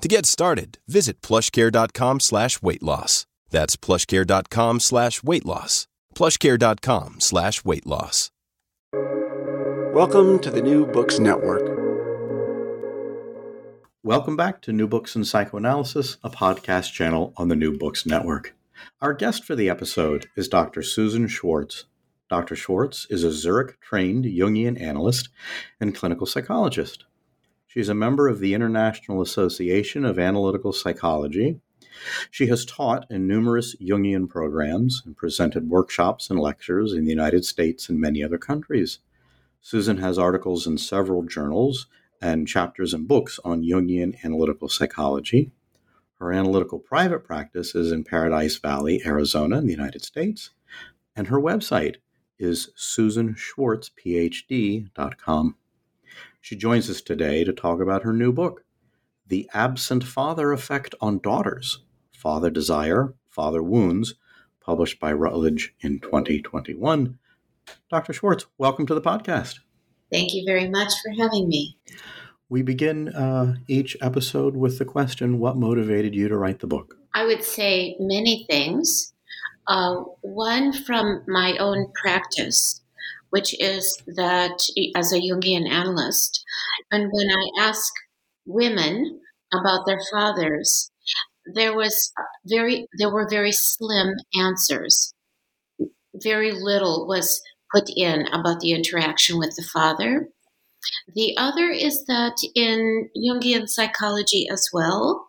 To get started, visit plushcare.com slash weight loss. That's plushcare.com slash weight loss. plushcare.com slash weight loss. Welcome to the New Books Network. Welcome back to New Books and Psychoanalysis, a podcast channel on the New Books Network. Our guest for the episode is Dr. Susan Schwartz. Dr. Schwartz is a Zurich trained Jungian analyst and clinical psychologist. She is a member of the International Association of Analytical Psychology. She has taught in numerous Jungian programs and presented workshops and lectures in the United States and many other countries. Susan has articles in several journals and chapters in books on Jungian analytical psychology. Her analytical private practice is in Paradise Valley, Arizona, in the United States, and her website is susanschwartzphd.com. She joins us today to talk about her new book, The Absent Father Effect on Daughters Father Desire, Father Wounds, published by Routledge in 2021. Dr. Schwartz, welcome to the podcast. Thank you very much for having me. We begin uh, each episode with the question What motivated you to write the book? I would say many things. Uh, one from my own practice, which is that as a Jungian analyst, and when I ask women about their fathers, there was very there were very slim answers. Very little was put in about the interaction with the father. The other is that in Jungian psychology as well,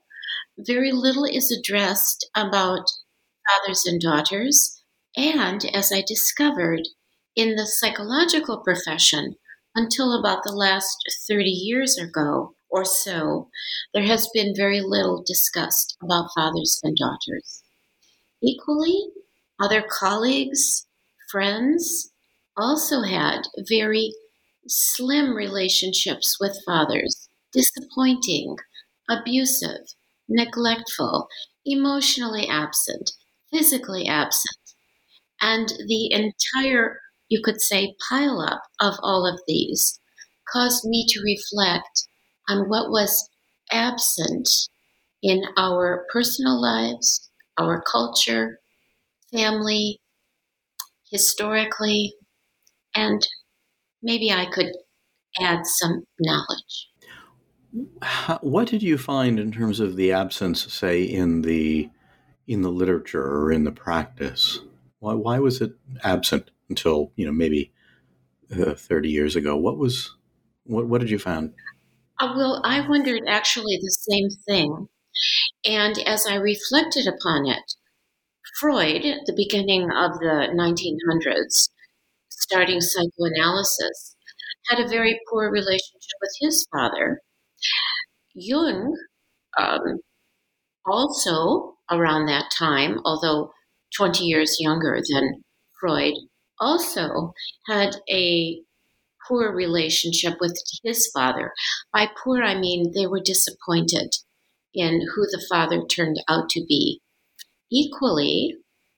very little is addressed about fathers and daughters. And as I discovered in the psychological profession, until about the last 30 years ago or so, there has been very little discussed about fathers and daughters. Equally, other colleagues, friends also had very slim relationships with fathers, disappointing, abusive, neglectful, emotionally absent, physically absent. And the entire, you could say, pileup of all of these caused me to reflect on what was absent in our personal lives, our culture, family, historically, and maybe I could add some knowledge. What did you find in terms of the absence, say, in the in the literature or in the practice? Why, why was it absent until you know maybe uh, thirty years ago? What was what, what did you find? Uh, well, I wondered actually the same thing, and as I reflected upon it, Freud, at the beginning of the 1900s, starting psychoanalysis, had a very poor relationship with his father. Jung, um, also around that time, although 20 years younger than Freud, also had a poor relationship with his father. By poor, I mean they were disappointed in who the father turned out to be. Equally,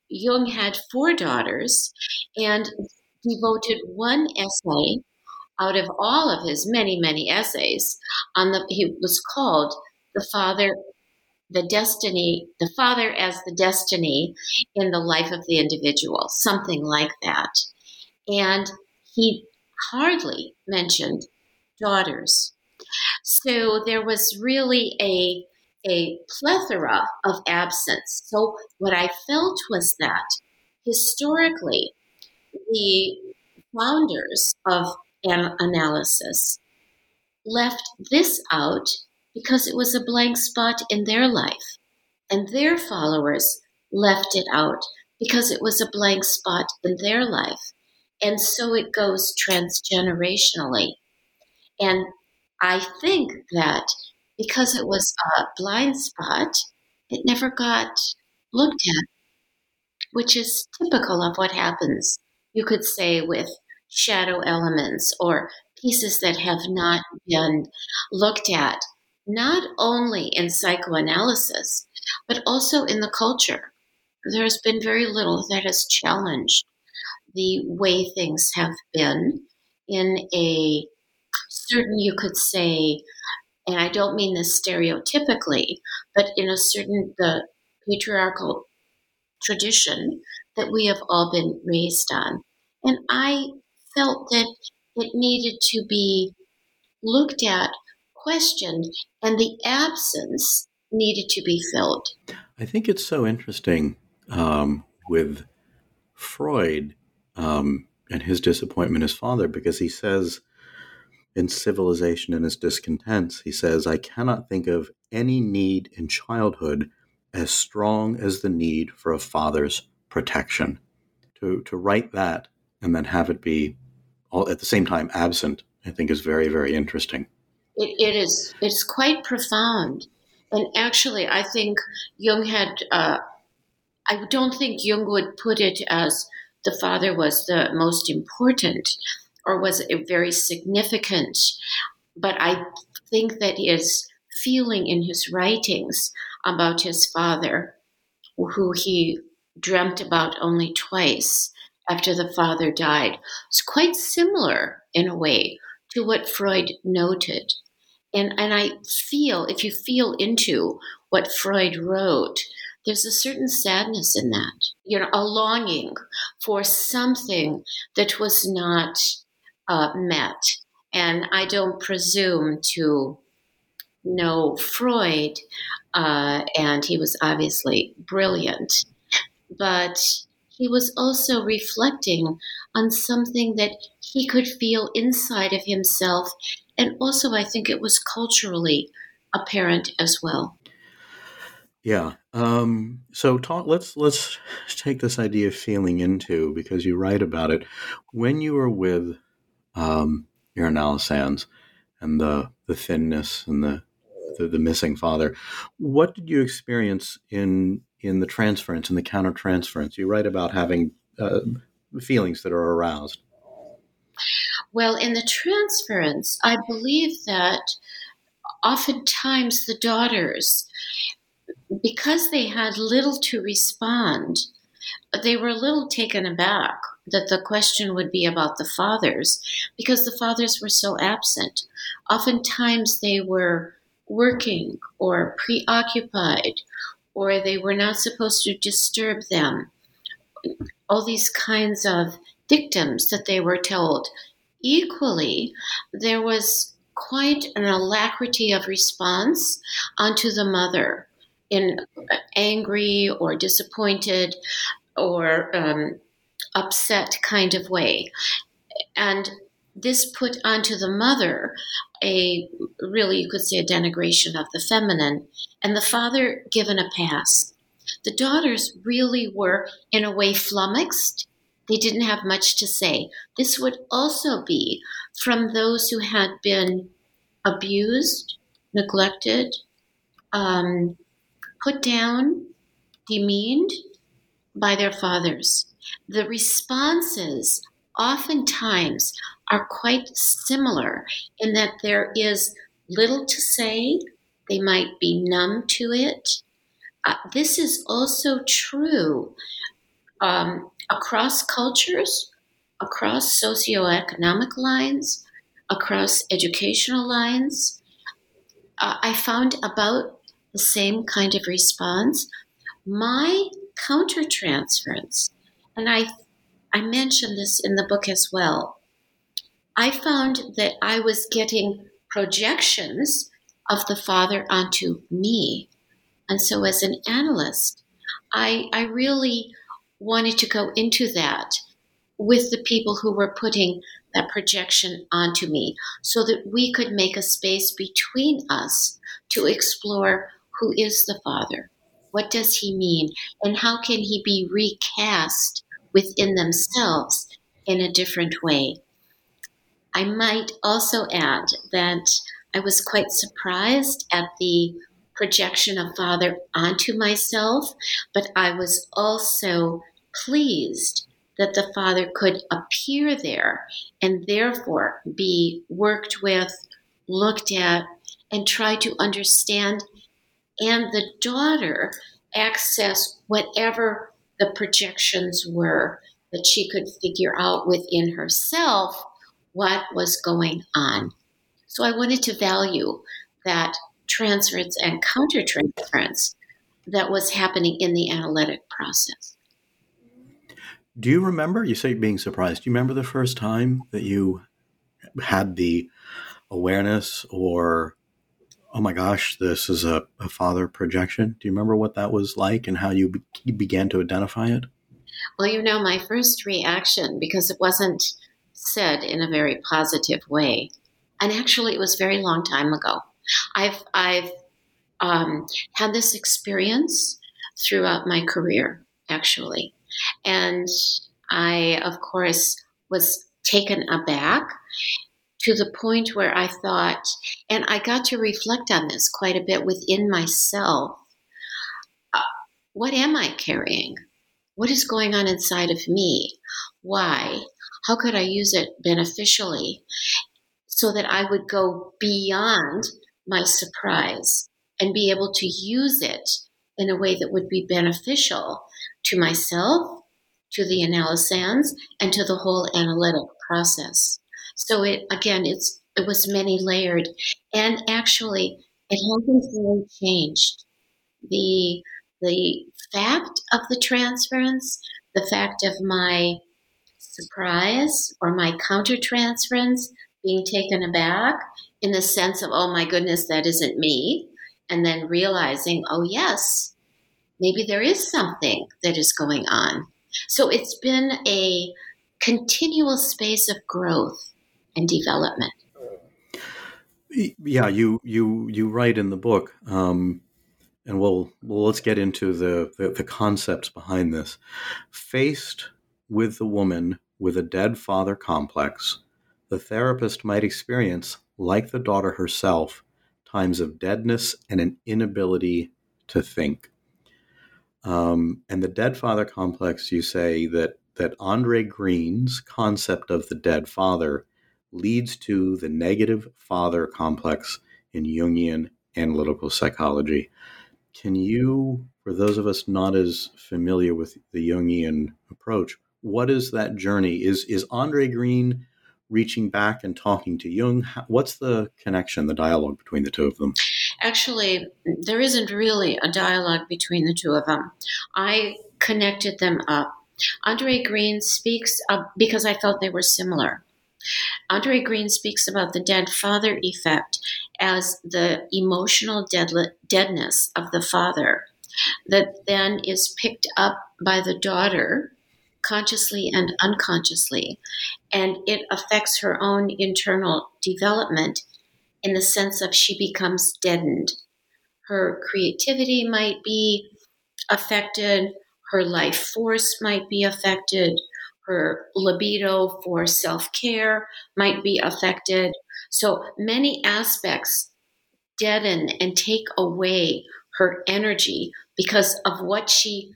Jung had four daughters and devoted one essay out of all of his many, many essays on the, he was called the father, the destiny, the father as the destiny in the life of the individual, something like that. And he hardly mentioned daughters. So there was really a a plethora of absence. So what I felt was that historically the founders of an analysis left this out because it was a blank spot in their life. And their followers left it out because it was a blank spot in their life. And so it goes transgenerationally. And I think that because it was a blind spot, it never got looked at, which is typical of what happens, you could say, with shadow elements or pieces that have not been looked at, not only in psychoanalysis, but also in the culture. There's been very little that has challenged the way things have been in a certain, you could say, and I don't mean this stereotypically, but in a certain the patriarchal tradition that we have all been raised on. And I felt that it needed to be looked at, questioned, and the absence needed to be filled. I think it's so interesting um, with Freud um, and his disappointment as father because he says in Civilization and Its Discontents, he says, I cannot think of any need in childhood as strong as the need for a father's protection. To, to write that and then have it be all at the same time absent, I think is very, very interesting. It, it is. It's quite profound. And actually, I think Jung had, uh, I don't think Jung would put it as the father was the most important or was very significant. But I think that his feeling in his writings about his father, who he dreamt about only twice after the father died, was quite similar in a way to what Freud noted. And, and I feel, if you feel into what Freud wrote, there's a certain sadness in that, you know, a longing for something that was not uh, met. And I don't presume to know Freud, uh, and he was obviously brilliant, but he was also reflecting on something that he could feel inside of himself. And also, I think it was culturally apparent as well. Yeah. Um, so talk. Let's let's take this idea of feeling into because you write about it when you were with um, your analysands and the the thinness and the, the, the missing father. What did you experience in in the transference and the countertransference? You write about having uh, feelings that are aroused. Well, in the transference, I believe that oftentimes the daughters, because they had little to respond, they were a little taken aback that the question would be about the fathers because the fathers were so absent. Oftentimes they were working or preoccupied or they were not supposed to disturb them. All these kinds of dictums that they were told. Equally, there was quite an alacrity of response onto the mother in angry or disappointed or um, upset kind of way. And this put onto the mother a really, you could say, a denigration of the feminine, and the father given a pass. The daughters really were, in a way, flummoxed. They didn't have much to say. This would also be from those who had been abused, neglected, um, put down, demeaned by their fathers the responses oftentimes are quite similar in that there is little to say, they might be numb to it. Uh, this is also true um, across cultures, across socioeconomic lines, across educational lines. Uh, I found about the same kind of response. My countertransference, and I, I mentioned this in the book as well. I found that I was getting projections of the father onto me. And so, as an analyst, I, I really wanted to go into that with the people who were putting that projection onto me so that we could make a space between us to explore who is the Father? What does he mean? And how can he be recast within themselves in a different way? I might also add that I was quite surprised at the projection of Father onto myself, but I was also pleased that the Father could appear there and therefore be worked with, looked at, and try to understand, and the daughter access whatever the projections were that she could figure out within herself what was going on. So I wanted to value that transference and countertransference that was happening in the analytic process. Do you remember? You say being surprised. Do you remember the first time that you had the awareness or, oh my gosh, this is a, a father projection? Do you remember what that was like and how you, be, began to identify it? Well, you know, my first reaction, because it wasn't said in a very positive way, and actually, it was very long time ago. I've I've um, had this experience throughout my career, actually, and I, of course, was taken aback to the point where I thought, and I got to reflect on this quite a bit within myself. Uh, what am I carrying? What is going on inside of me? Why? How could I use it beneficially so that I would go beyond my surprise and be able to use it in a way that would be beneficial to myself, to the analysands, and to the whole analytic process. So it again, it's it was many layered, and actually, it hasn't really changed. The the fact of the transference, the fact of my surprise or my countertransference, being taken aback in the sense of, oh my goodness, that isn't me. And then realizing, oh yes, maybe there is something that is going on. So it's been a continual space of growth and development. Yeah, you you you write in the book, um, and we'll, well let's get into the, the the concepts behind this. Faced with the woman with a dead father complex, the therapist might experience, like the daughter herself, times of deadness and an inability to think. Um, and the dead father complex, you say that that Andre Green's concept of the dead father leads to the negative father complex in Jungian analytical psychology. Can you, for those of us not as familiar with the Jungian approach, what is that journey? Is is Andre Green reaching back and talking to Jung? What's the connection, the dialogue between the two of them? Actually, there isn't really a dialogue between the two of them. I connected them up. Andre Green speaks because I felt they were similar. Andre Green speaks about the dead father effect as the emotional deadness of the father that then is picked up by the daughter consciously and unconsciously. And it affects her own internal development in the sense of she becomes deadened. Her creativity might be affected, her life force might be affected, her libido for self care might be affected. So many aspects deaden and take away her energy because of what she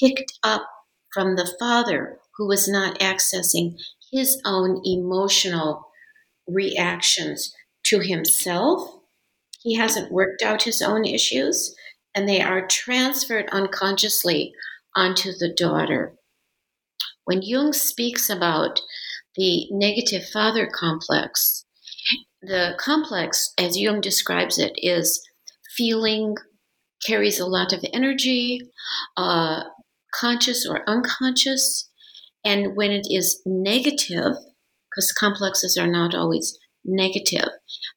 picked up from the father who was not accessing his own emotional reactions to himself. He hasn't worked out his own issues, and they are transferred unconsciously onto the daughter. When Jung speaks about the negative father complex, the complex, as Jung describes it, is feeling carries a lot of energy, uh, conscious or unconscious. And when it is negative, because complexes are not always negative,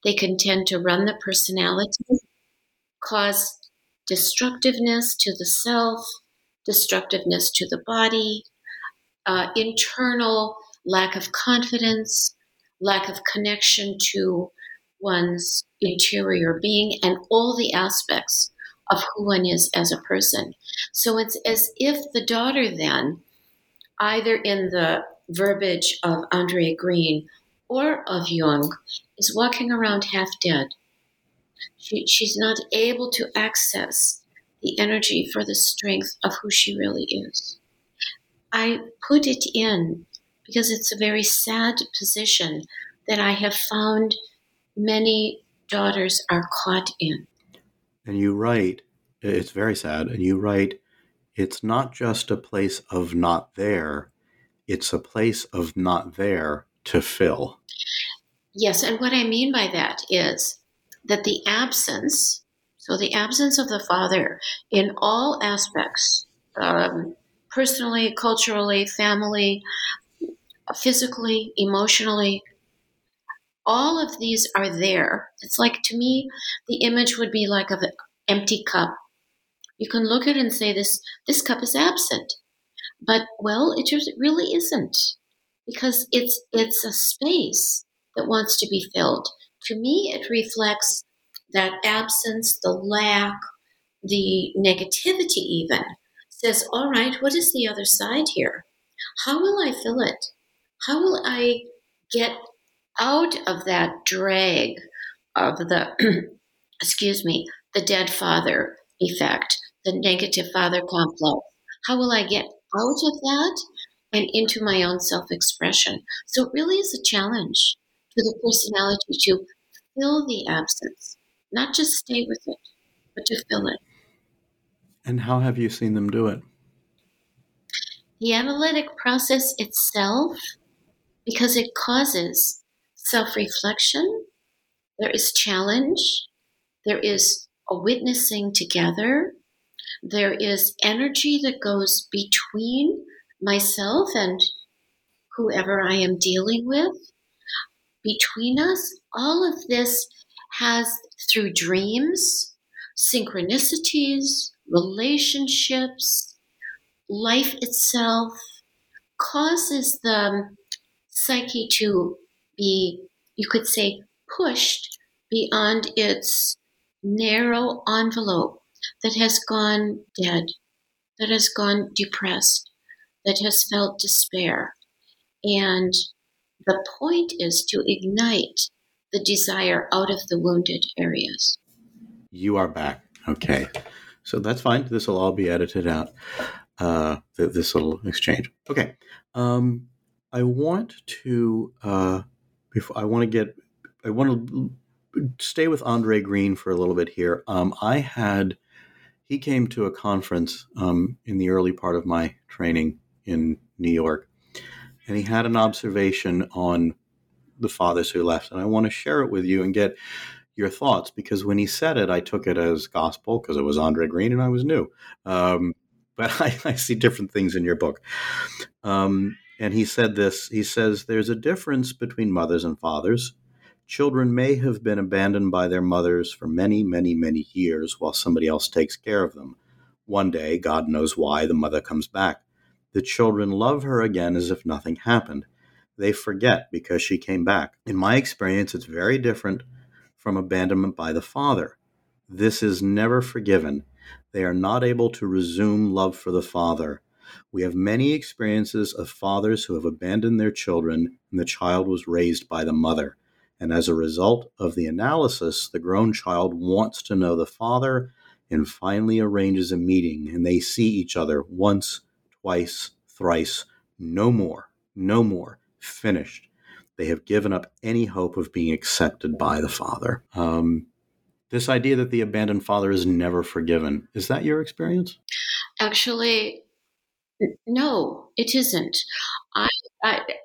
they can tend to run the personality, cause destructiveness to the self, destructiveness to the body, uh, internal lack of confidence, lack of connection to one's interior being, and all the aspects of who one is as a person. So it's as if the daughter then, either in the verbiage of Andre Green or of Jung, is walking around half dead. She, she's not able to access the energy for the strength of who she really is. I put it in because it's a very sad position that I have found many daughters are caught in. And you write, it's very sad, and you write, it's not just a place of not there, it's a place of not there to fill. Yes, and what I mean by that is that the absence, so the absence of the father in all aspects, um, personally, culturally, family, physically, emotionally, all of these are there. It's like to me, the image would be like of an empty cup. You can look at it and say this this cup is absent, but well, it just really isn't because it's it's a space that wants to be filled. To me, it reflects that absence, the lack, the negativity, even says, all right, what is the other side here? How will I fill it? How will I get out of that drag of the, excuse me, the dead father effect, the negative father complex? How will I get out of that and into my own self expression? So it really is a challenge to the personality to fill the absence, not just stay with it, but to fill it. And how have you seen them do it? The analytic process itself, because it causes self reflection, there is challenge, there is a witnessing together, there is energy that goes between myself and whoever I am dealing with. Between us, all of this has through dreams, synchronicities, relationships, life itself causes the psyche to be, you could say, pushed beyond its narrow envelope that has gone dead, that has gone depressed, that has felt despair. And the point is to ignite the desire out of the wounded areas. You are back. Okay. So that's fine. This will all be edited out, uh, this little exchange. Okay. Um, I want to, uh, before I want to get, I want to stay with Andre Green for a little bit here. Um, I had, he came to a conference um, in the early part of my training in New York, and he had an observation on the fathers who left, and I want to share it with you and get your thoughts because when he said it, I took it as gospel because it was Andre Green and I was new. Um, but I, I, see different things in your book. Um, and he said this he says, There's a difference between mothers and fathers. Children may have been abandoned by their mothers for many, many, many years while somebody else takes care of them. One day, God knows why, the mother comes back. The children love her again as if nothing happened. They forget because she came back. In my experience, it's very different from abandonment by the father. This is never forgiven. They are not able to resume love for the father. We have many experiences of fathers who have abandoned their children and the child was raised by the mother. And as a result of the analysis, the grown child wants to know the father and finally arranges a meeting, and they see each other once, twice, thrice, no more, no more, finished. They have given up any hope of being accepted by the Father. Um, this idea that the abandoned father is never forgiven, is that your experience? Actually, no, it isn't. I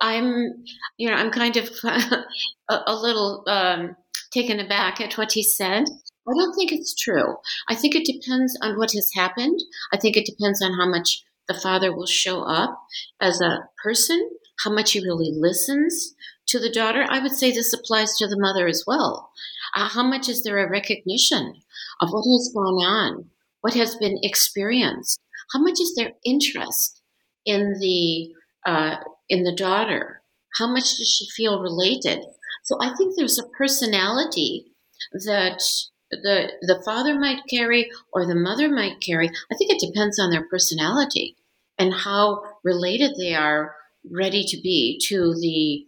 I, am you know, I'm kind of a, a little um, taken aback at what he said. I don't think it's true. I think it depends on what has happened. I think it depends on how much the father will show up as a person, how much he really listens to the daughter. I would say this applies to the mother as well. Uh, how much is there a recognition of what has gone on, what has been experienced? How much is there interest in the uh, in the daughter? How much does she feel related? So I think there's a personality that the the father might carry or the mother might carry. I think it depends on their personality and how related they are, ready to be to the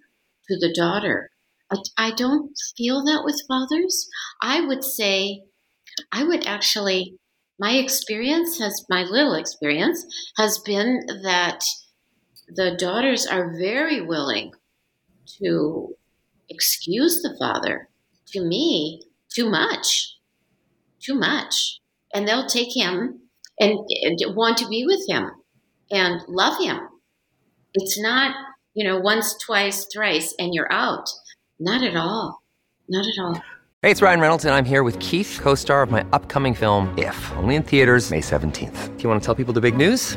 to the daughter. I, I don't feel that with fathers. I would say, I would actually. My experience has my little experience has been that the daughters are very willing to excuse the father. To me, too much, too much, and they'll take him and, and want to be with him and love him. It's not, you know, once, twice, thrice, and you're out. Not at all. Not at all. Hey, it's Ryan Reynolds, and I'm here with Keith, co star of my upcoming film, If, only in theaters, May 17th. Do you want to tell people the big news?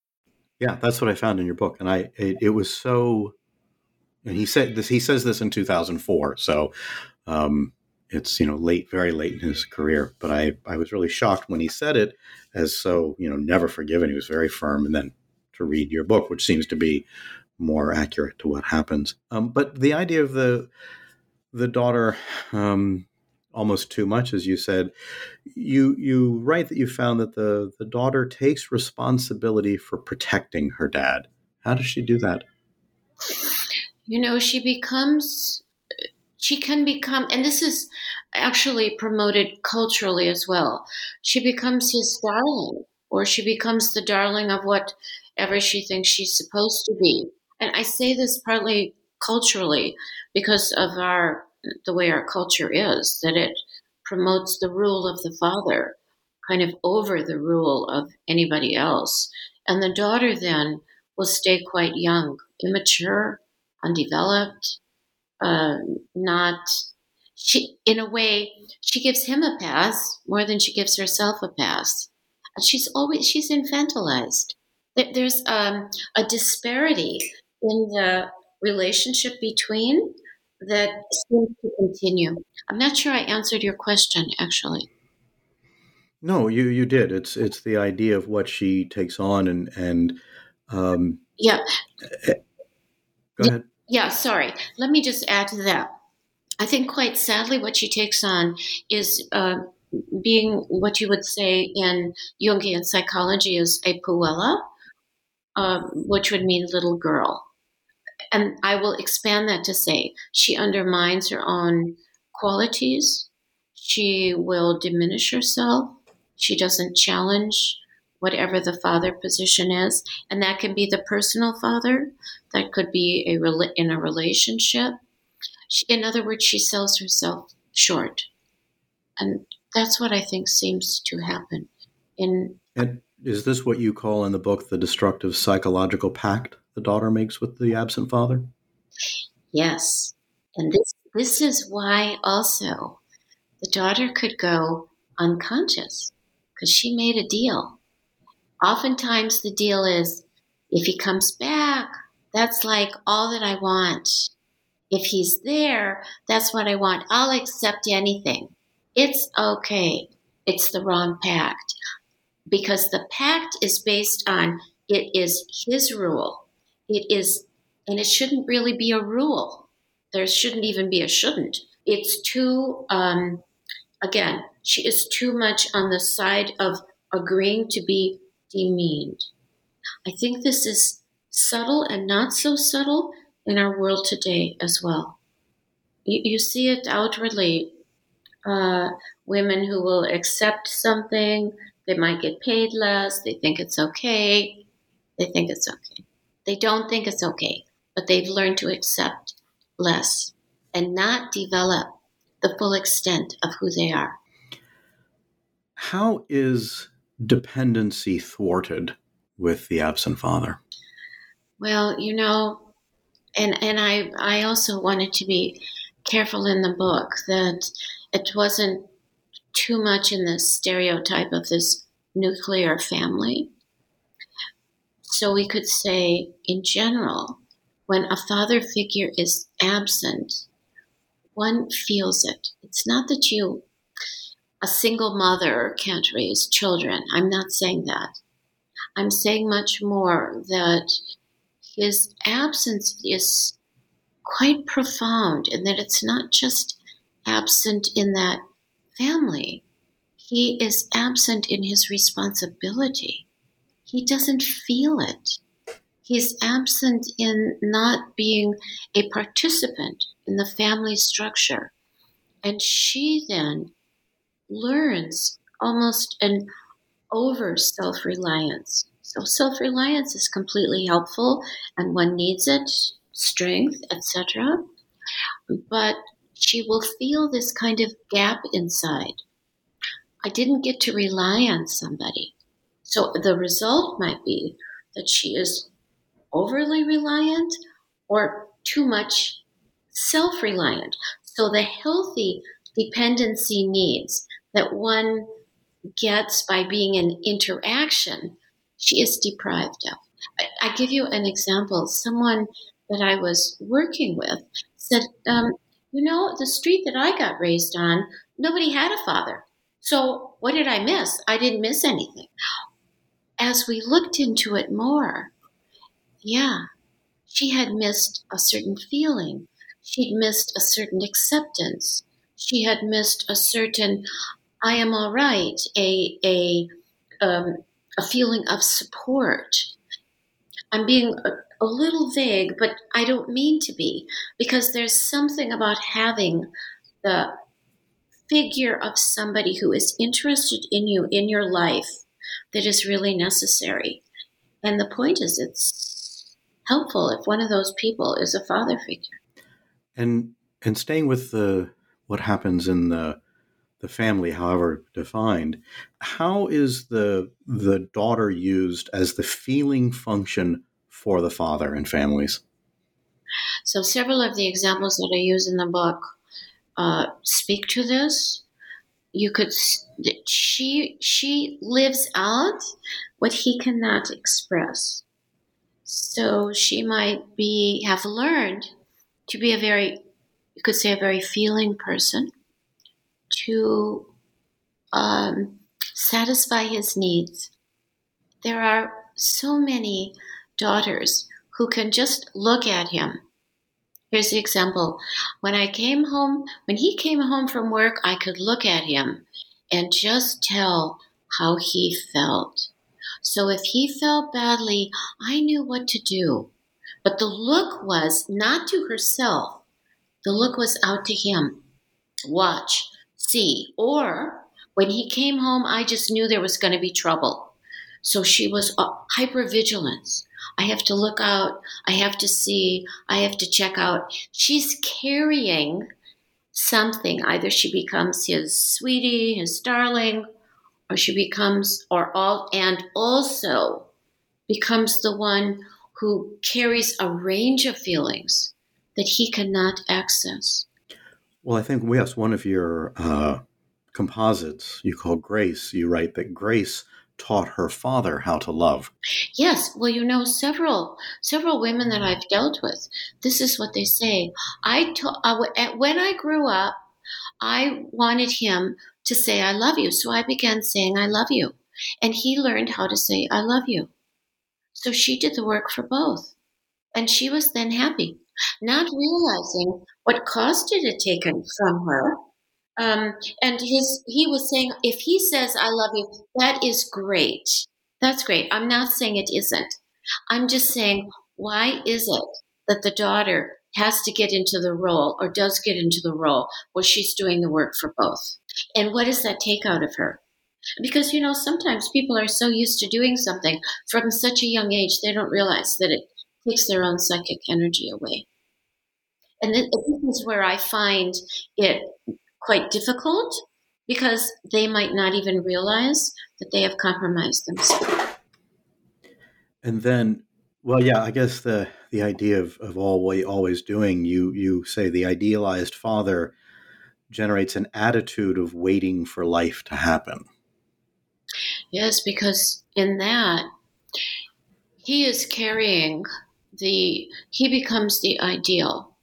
Yeah, that's what I found in your book, and I it, it was so. And he said this. He says this in 2004, so um, it's you know late, very late in his career. But I I was really shocked when he said it as so you know never forgiven. He was very firm, and then to read your book, which seems to be more accurate to what happens. Um, but the idea of the the daughter um, almost too much, as you said. You you write that you found that the the daughter takes responsibility for protecting her dad. How does she do that? You know, she becomes she can become and this is actually promoted culturally as well. She becomes his darling or she becomes the darling of whatever she thinks she's supposed to be. And I say this partly culturally because of our the way our culture is, that it promotes the rule of the father kind of over the rule of anybody else. And the daughter then will stay quite young, immature, undeveloped, uh, not. She, in a way, she gives him a pass more than she gives herself a pass. She's always she's infantilized. There's um, a disparity in the relationship between that seems to continue. I'm not sure I answered your question, actually. No, you you did. It's it's the idea of what she takes on and and um, yeah. Eh, go ahead. Yeah, sorry. Let me just add to that. I think quite sadly, what she takes on is uh, being what you would say in Jungian psychology is a puella, uh, which would mean little girl and I will expand that to say she undermines her own qualities. She will diminish herself. She doesn't challenge whatever the father position is. And that can be the personal father, that could be a in a relationship. She, in other words, she sells herself short. And that's what I think seems to happen. In and is this what you call in the book the destructive psychological pact? The daughter makes with the absent father? Yes. And this, this is why also the daughter could go unconscious because she made a deal. Oftentimes, the deal is if he comes back, that's like all that I want. If he's there, that's what I want. I'll accept anything. it's okay. It's the wrong pact because the pact is based on it is his rule. It is, and it shouldn't really be a rule. There shouldn't even be a shouldn't. It's too, um, again, she is too much on the side of agreeing to be demeaned. I think this is subtle and not so subtle in our world today as well. You, you see it outwardly. Uh, women who will accept something, they might get paid less, they think it's okay, they think it's okay. They don't think it's okay, but they've learned to accept less and not develop the full extent of who they are. How is dependency thwarted with the absent father? Well, you know, and and I I also wanted to be careful in the book that it wasn't too much in the stereotype of this nuclear family. So we could say, in general, when a father figure is absent, one feels it. It's not that you, a single mother, can't raise children. I'm not saying that. I'm saying much more that his absence is quite profound and that it's not just absent in that family, he is absent in his responsibility. He doesn't feel it. He's absent in not being a participant in the family structure. And she then learns almost an over self reliance. So, self reliance is completely helpful and one needs it, strength, etc. But she will feel this kind of gap inside. I didn't get to rely on somebody. So the result might be that she is overly reliant or too much self reliant. So the healthy dependency needs that one gets by being in interaction, she is deprived of. I, I give you an example. Someone that I was working with said, um, you know, the street that I got raised on, nobody had a father. So what did I miss? I didn't miss anything. As we looked into it more, yeah, she had missed a certain feeling. She'd missed a certain acceptance. She had missed a certain, I am all right, a, a, um, a feeling of support. I'm being a little vague, but I don't mean to be, because there's something about having the figure of somebody who is interested in you, in your life, that is really necessary. And the point is, it's helpful if one of those people is a father figure. And and staying with the what happens in the the family, however defined, how is the the daughter used as the feeling function for the father in families? So, several of the examples that I use in the book uh, speak to this. You could she she lives out what he cannot express. So she might be have learned to be a very you could say a very feeling person to um, satisfy his needs. There are so many daughters who can just look at him. Here's the example. When I came home, when he came home from work, I could look at him and just tell how he felt. So if he felt badly, I knew what to do. But the look was not to herself, the look was out to him. Watch, see. Or when he came home, I just knew there was going to be trouble. So she was hyper vigilance. I have to look out. I have to see. I have to check out. She's carrying something. Either she becomes his sweetie, his darling, or she becomes, or all, and also becomes the one who carries a range of feelings that he cannot access. Well, I think, yes, one of your uh, composites you call Grace, you write that Grace taught her father how to love. Yes, well, you know, several several women that I've dealt with. This is what they say. I to, uh, when I grew up, I wanted him to say, I love you. So I began saying, I love you. And he learned how to say, I love you. So she did the work for both. And she was then happy, not realizing what cost it had taken from her. Um, and his, he was saying, if he says, I love you, that is great. That's great. I'm not saying it isn't. I'm just saying, why is it that the daughter has to get into the role or does get into the role where she's doing the work for both? And what does that take out of her? Because, you know, sometimes people are so used to doing something from such a young age, they don't realize that it takes their own psychic energy away. And this is where I find it quite difficult because they might not even realize that they have compromised themselves. And then, well, yeah, I guess the the idea of, of all always always doing you you say the idealized father generates an attitude of waiting for life to happen. Yes, because in that he is carrying the he becomes the ideal.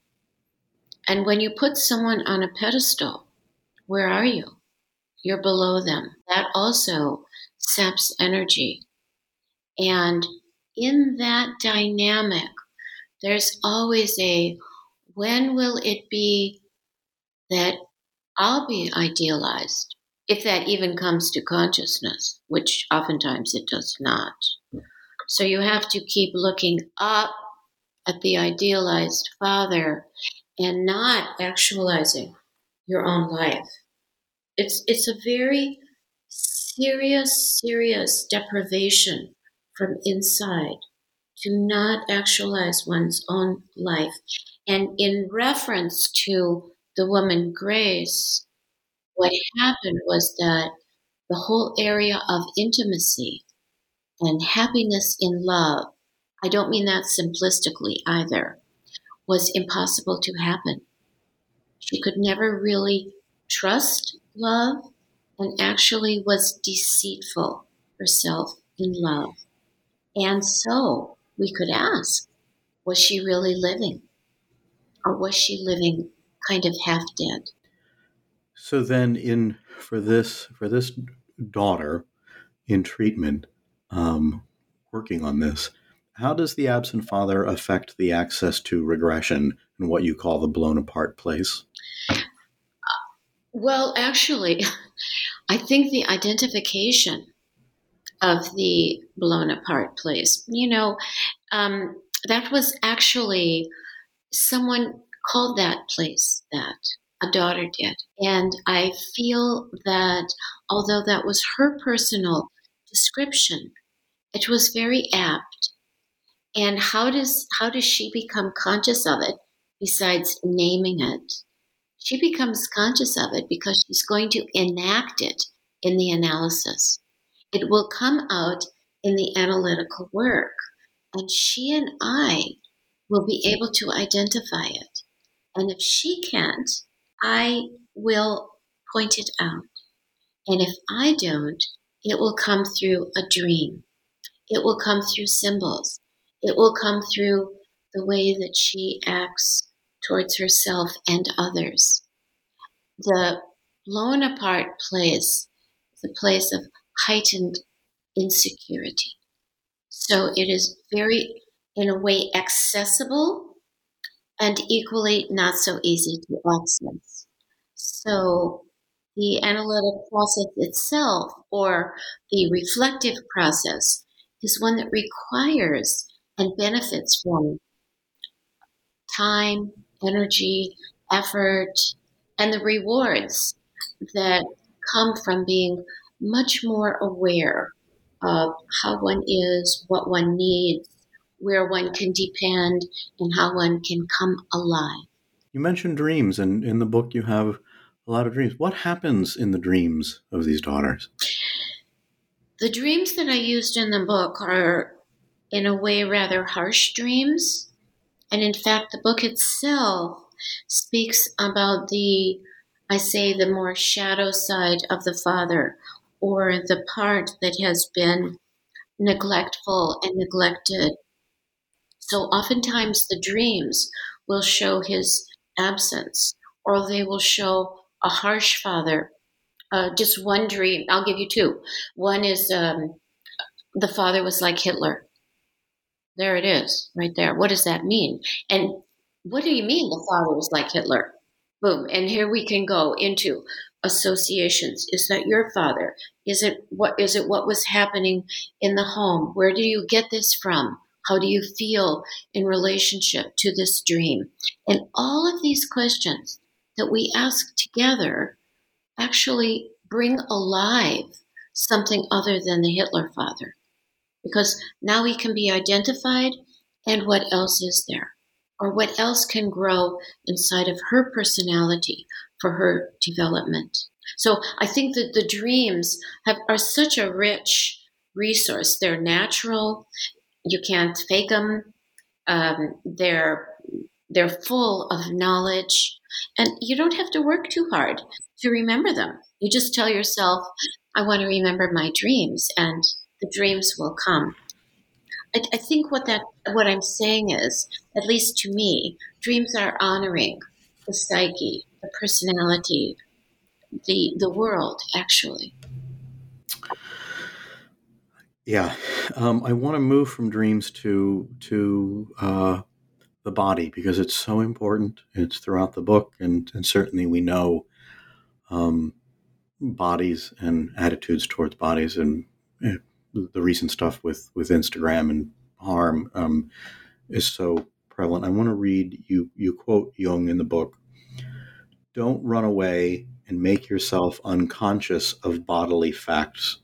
And when you put someone on a pedestal, where are you? You're below them. That also saps energy. And in that dynamic, there's always a when will it be that I'll be idealized? If that even comes to consciousness, which oftentimes it does not. So you have to keep looking up at the idealized father and not actualizing your own life. It's, it's a very serious, serious deprivation from inside to not actualize one's own life. And in reference to the woman Grace, what happened was that the whole area of intimacy and happiness in love, I don't mean that simplistically either, was impossible to happen. She could never really trust love and actually was deceitful herself in love. And so we could ask, was she really living? Or was she living kind of half dead? So then in for this for this daughter in treatment, um, working on this, how does the absent father affect the access to regression what you call the blown apart place? Well, actually, I think the identification of the blown apart place, you know, um, that was actually someone called that place that a daughter did. And I feel that although that was her personal description, it was very apt. And how does how does she become conscious of it besides naming it? She becomes conscious of it because she's going to enact it in the analysis. It will come out in the analytical work, and she and I will be able to identify it. And if she can't, I will point it out. And if I don't, it will come through a dream. It will come through symbols. It will come through the way that she acts towards herself and others. The blown apart place is a place of heightened insecurity. So it is very, in a way, accessible and equally not so easy to access. So the analytic process itself or the reflective process is one that requires and benefits from time, energy, effort, and the rewards that come from being much more aware of how one is, what one needs, where one can depend, and how one can come alive. You mentioned dreams, and in the book you have a lot of dreams. What happens in the dreams of these daughters? The dreams that I used in the book are, in a way, rather harsh dreams. And in fact, the book itself speaks about the, I say, the more shadow side of the father, or the part that has been neglectful and neglected. So oftentimes the dreams will show his absence, or they will show a harsh father. Uh, just one dream. I'll give you two. One is um, the father was like Hitler. There it is, right there. What does that mean? And what do you mean the father was like Hitler? Boom. And here we can go into associations. Is that your father? Is it what is it what was happening in the home? Where do you get this from? How do you feel in relationship to this dream? And all of these questions that we ask together actually bring alive something other than the Hitler father. Because now we can be identified, and what else is there? Or what else can grow inside of her personality for her development? So I think that the dreams have, are such a rich resource. They're natural you can't fake them. Um, they're they're full of knowledge, and you don't have to work too hard to remember them. You just tell yourself, "I want to remember my dreams," and the dreams will come. I, I think what that what I'm saying is, at least to me, dreams are honoring the psyche, the personality, the the world, actually. Yeah, um, I want to move from dreams to to uh, the body because it's so important. It's throughout the book, and, and certainly we know um, bodies and attitudes towards bodies, and eh, the recent stuff with with Instagram and harm um, is so prevalent. I want to read you. You quote Jung in the book. Don't run away and make yourself unconscious of bodily facts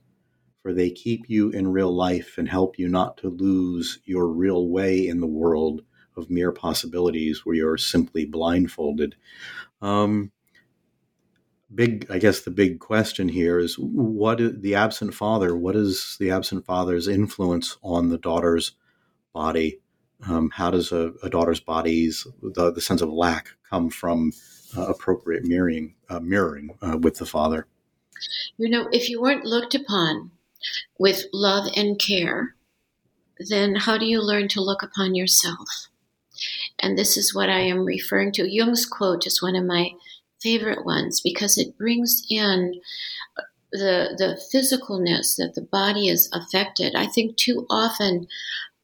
for they keep you in real life and help you not to lose your real way in the world of mere possibilities where you're simply blindfolded. Um, big, I guess the big question here is what the absent father? What is the absent father's influence on the daughter's body? Um, how does a, a, daughter's body's the, the sense of lack come from uh, appropriate mirroring uh, mirroring uh, with the father? You know, if you weren't looked upon with love and care, then how do you learn to look upon yourself? And this is what I am referring to. Jung's quote is one of my favorite ones because it brings in the the physicalness that the body is affected. I think too often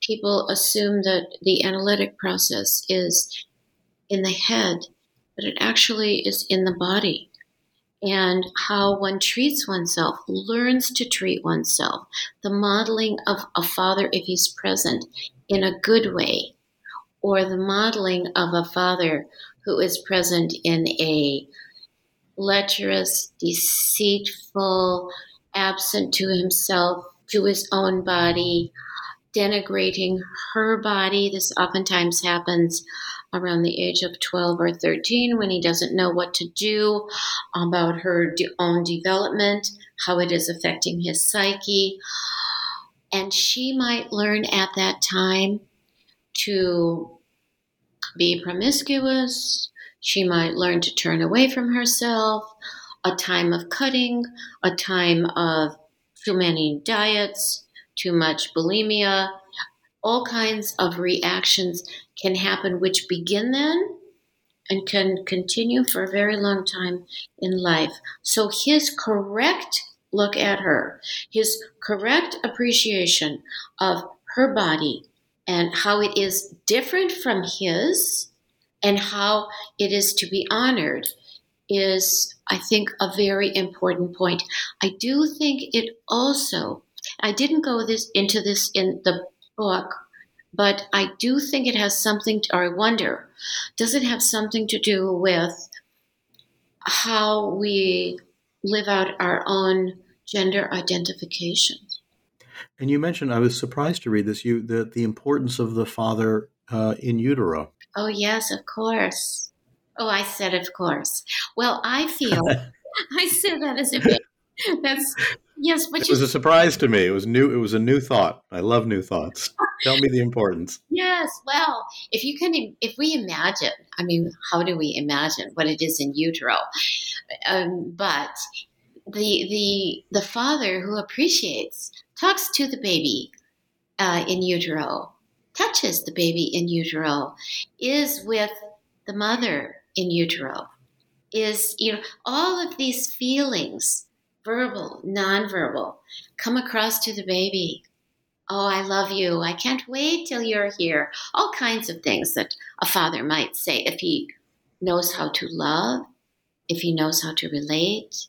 people assume that the analytic process is in the head, but it actually is in the body and how one treats oneself, learns to treat oneself, the modeling of a father if he's present in a good way, or the modeling of a father who is present in a lecherous, deceitful, absent to himself, to his own body, denigrating her body. This oftentimes happens around the age of 12 or 13 when he doesn't know what to do about her own development, how it is affecting his psyche. And she might learn at that time to be promiscuous. She might learn to turn away from herself, a time of cutting, a time of too many diets, too much bulimia, all kinds of reactions can happen, which begin then and can continue for a very long time in life. So his correct look at her, his correct appreciation of her body and how it is different from his and how it is to be honored is, I think, a very important point. I do think it also, I didn't go this into this in the book but I do think it has something, to, or I wonder, does it have something to do with how we live out our own gender identification? And you mentioned, I was surprised to read this, you the, the importance of the father uh, in utero. Oh, yes, of course. Oh, I said, of course. Well, I feel, I said that as a bit, that's, yes, but it was a surprise to me. It was new. It was a new thought. I love new thoughts. Tell me the importance. Yes. Well, if you can, if we imagine, I mean, how do we imagine what it is in utero? Um, but the the the father who appreciates talks to the baby uh, in utero, touches the baby in utero, is with the mother in utero. is, you know, all of these feelings, verbal, nonverbal, come across to the baby. Oh, I love you. I can't wait till you're here. All kinds of things that a father might say if he knows how to love, if he knows how to relate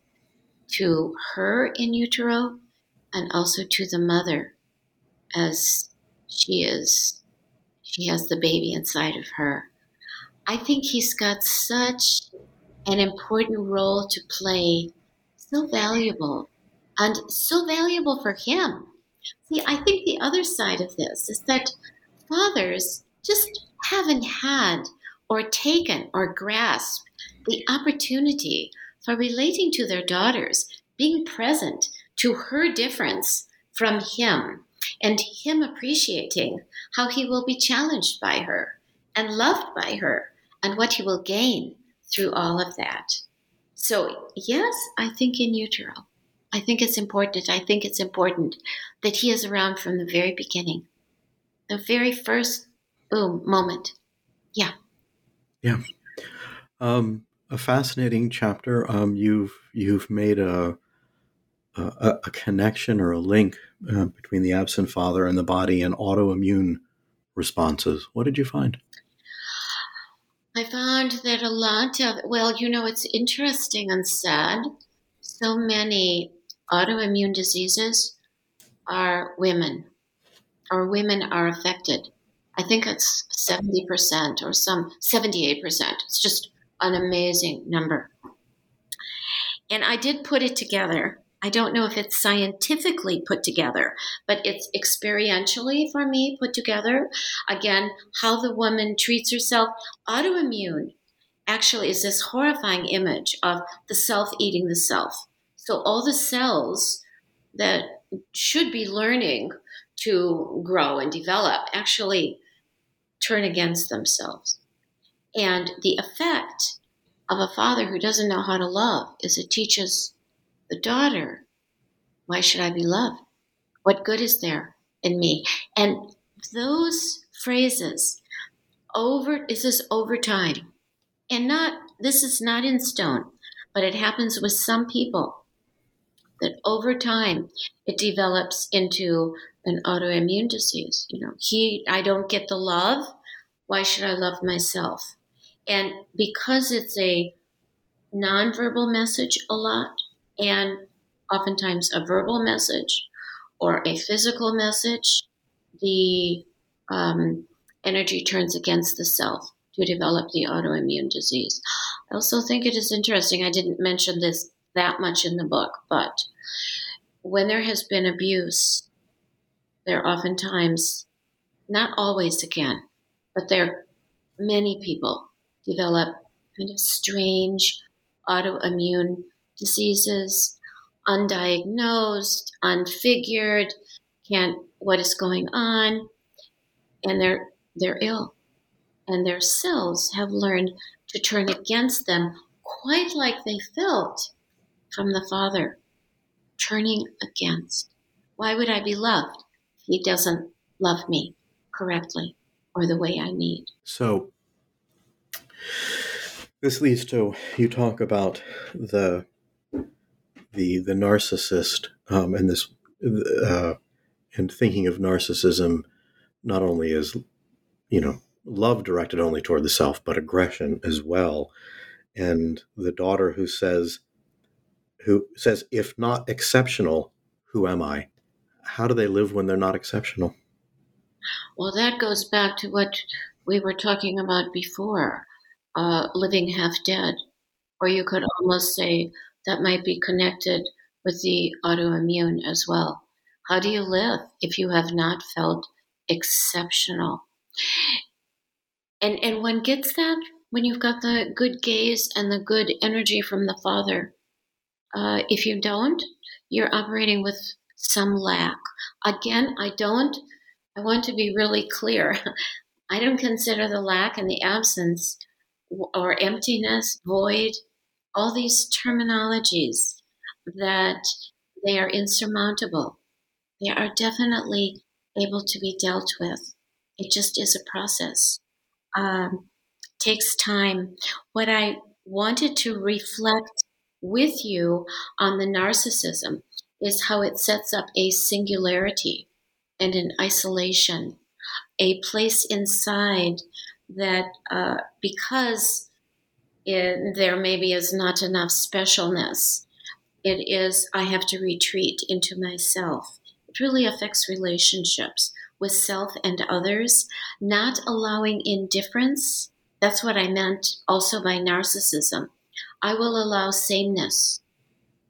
to her in utero and also to the mother as she is she has the baby inside of her. I think he's got such an important role to play, so valuable, and so valuable for him. See, I think the other side of this is that fathers just haven't had or taken or grasped the opportunity for relating to their daughters, being present to her difference from him, and him appreciating how he will be challenged by her and loved by her and what he will gain through all of that. So, yes, I think in utero. I think it's important. I think it's important that he is around from the very beginning, the very first boom moment. Yeah. Yeah. Um, a fascinating chapter. Um, you've you've made a a, a connection or a link uh, between the absent father and the body and autoimmune responses. What did you find? I found that a lot of, well, you know, it's interesting and sad. So many autoimmune diseases are women, or women are affected. I think it's 70% or some 78%. It's just an amazing number. And I did put it together I don't know if it's scientifically put together, but it's experientially for me put together. Again, how the woman treats herself. Autoimmune actually is this horrifying image of the self eating the self. So all the cells that should be learning to grow and develop actually turn against themselves. And the effect of a father who doesn't know how to love is it teaches the daughter, why should I be loved? What good is there in me? And those phrases over is this over time. And not this is not in stone, but it happens with some people that over time it develops into an autoimmune disease. You know, he I don't get the love, why should I love myself? And because it's a nonverbal message a lot, and oftentimes a verbal message or a physical message, the um, energy turns against the self to develop the autoimmune disease. I also think it is interesting, I didn't mention this that much in the book, but when there has been abuse, there oftentimes, not always again, but there many people develop kind of strange autoimmune diseases, undiagnosed, unfigured, can't what is going on, and they're they're ill. And their cells have learned to turn against them quite like they felt from the Father, turning against. Why would I be loved if he doesn't love me correctly or the way I need? So this leads to you talk about the the the narcissist um, and this uh, and thinking of narcissism not only as you know love directed only toward the self but aggression as well. And the daughter who says who says if not exceptional who am i? How do they live when they're not exceptional? Well that goes back to what we were talking about before uh, living half dead or you could almost say that might be connected with the autoimmune as well. How do you live if you have not felt exceptional? And and one gets that when you've got the good gaze and the good energy from the Father. Uh, if you don't, you're operating with some lack. Again, I don't. I want to be really clear. I don't consider the lack and the absence or emptiness, void, all these terminologies that they are insurmountable. They are definitely able to be dealt with. It just is a process. Um, takes time. What I wanted to reflect with you on the narcissism is how it sets up a singularity and an isolation, a place inside that uh, because it, there maybe is not enough specialness, it is I have to retreat into myself. It really affects relationships with self and others, not allowing indifference. That's what I meant also by narcissism. I will allow sameness,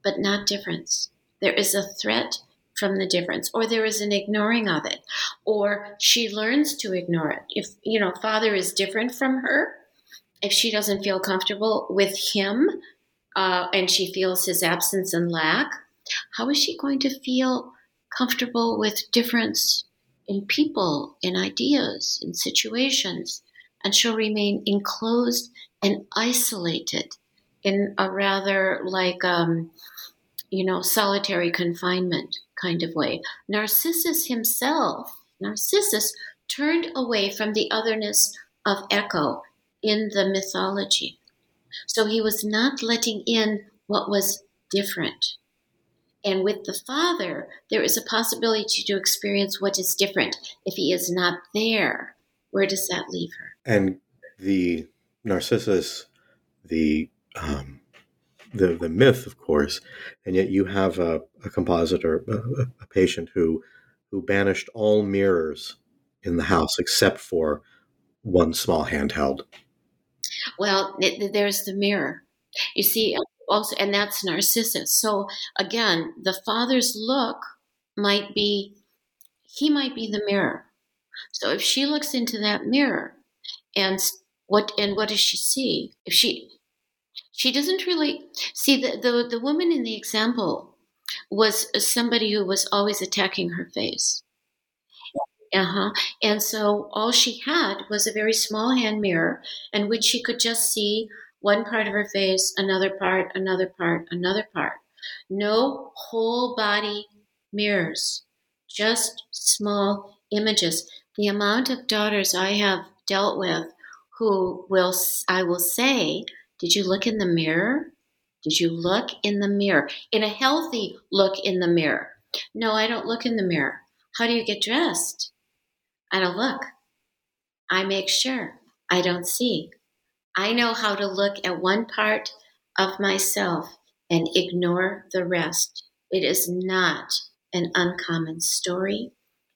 but not difference. There is a threat from the difference or there is an ignoring of it or she learns to ignore it if you know father is different from her if she doesn't feel comfortable with him uh, and she feels his absence and lack how is she going to feel comfortable with difference in people in ideas in situations and she'll remain enclosed and isolated in a rather like um, you know solitary confinement kind of way. Narcissus himself, Narcissus, turned away from the otherness of Echo in the mythology. So he was not letting in what was different. And with the Father, there is a possibility to experience what is different. If he is not there, where does that leave her? And the Narcissus, the um, the the myth, of course, and yet you have a, a compositor, a, a patient who who banished all mirrors in the house except for one small handheld. Well, it, there's the mirror. You see, also, and that's Narcissus. So again, the father's look might be, he might be the mirror. So if she looks into that mirror, and what and what does she see? If she she doesn't really see the, the, the woman in the example was uh, somebody who was always attacking her face. Uh-huh. And so all she had was a very small hand mirror in which she could just see one part of her face, another part, another part, another part. No whole body mirrors, just small images. The amount of daughters I have dealt with who will, I will say, did you look in the mirror? Did you look in the mirror? In a healthy look in the mirror. No, I don't look in the mirror. How do you get dressed? I don't look. I make sure I don't see. I know how to look at one part of myself and ignore the rest. It is not an uncommon story.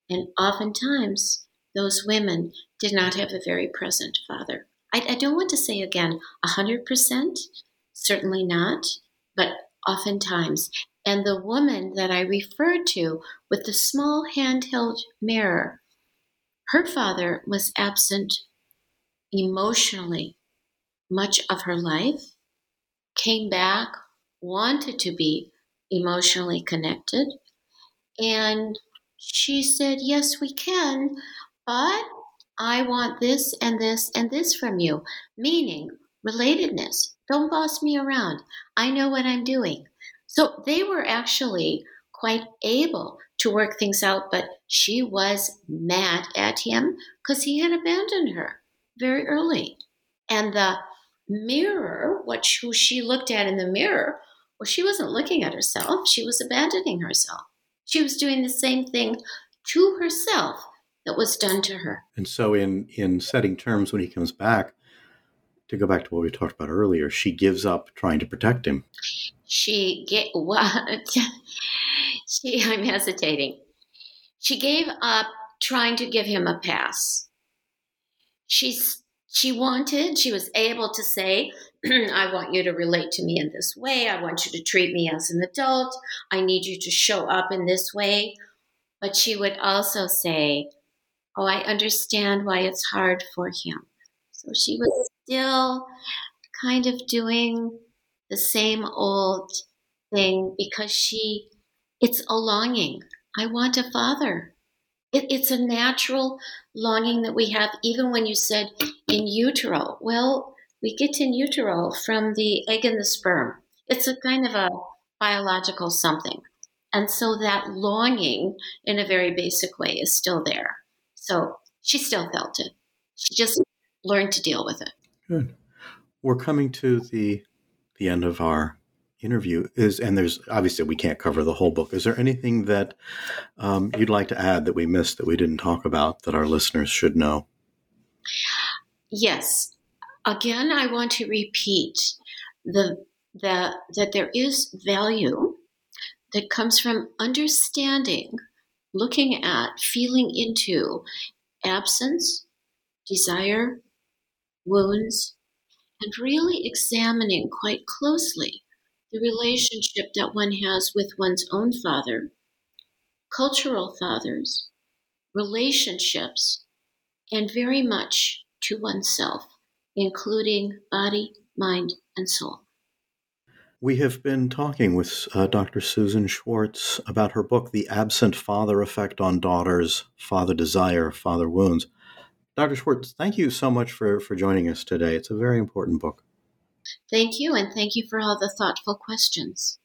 And oftentimes, those women did not have a very present father. I, I don't want to say again 100%, certainly not, but oftentimes. And the woman that I referred to with the small handheld mirror, her father was absent emotionally much of her life, came back, wanted to be emotionally connected. And she said, Yes, we can, but I want this and this and this from you, meaning relatedness. Don't boss me around. I know what I'm doing. So they were actually quite able to work things out, but she was mad at him because he had abandoned her very early. And the mirror, what she, who she looked at in the mirror, well, she wasn't looking at herself, she was abandoning herself. She was doing the same thing to herself that was done to her. And so, in in setting terms, when he comes back, to go back to what we talked about earlier, she gives up trying to protect him. She get what? she, I'm hesitating. She gave up trying to give him a pass. She's she wanted, she was able to say, I want you to relate to me in this way. I want you to treat me as an adult. I need you to show up in this way. But she would also say, Oh, I understand why it's hard for him. So she was still kind of doing the same old thing because she, it's a longing. I want a father. It, it's a natural longing that we have, even when you said in utero. Well, we get in utero from the egg and the sperm. It's a kind of a biological something. And so that longing, in a very basic way, is still there. So she still felt it. She just learned to deal with it. Good. we're coming to the the end of our interview. Is and there's obviously we can't cover the whole book. Is there anything that um, you'd like to add that we missed that we didn't talk about that our listeners should know? Yes. Again, I want to repeat the that that there is value that comes from understanding, looking at, feeling into absence, desire, wounds, and really examining quite closely the relationship that one has with one's own father, cultural fathers, relationships, and very much to oneself, including body, mind, and soul. We have been talking with uh, Dr. Susan Schwartz about her book, The Absent Father Effect on Daughters Father Desire, Father Wounds. Dr. Schwartz, thank you so much for, for joining us today. It's a very important book. Thank you, and thank you for all the thoughtful questions.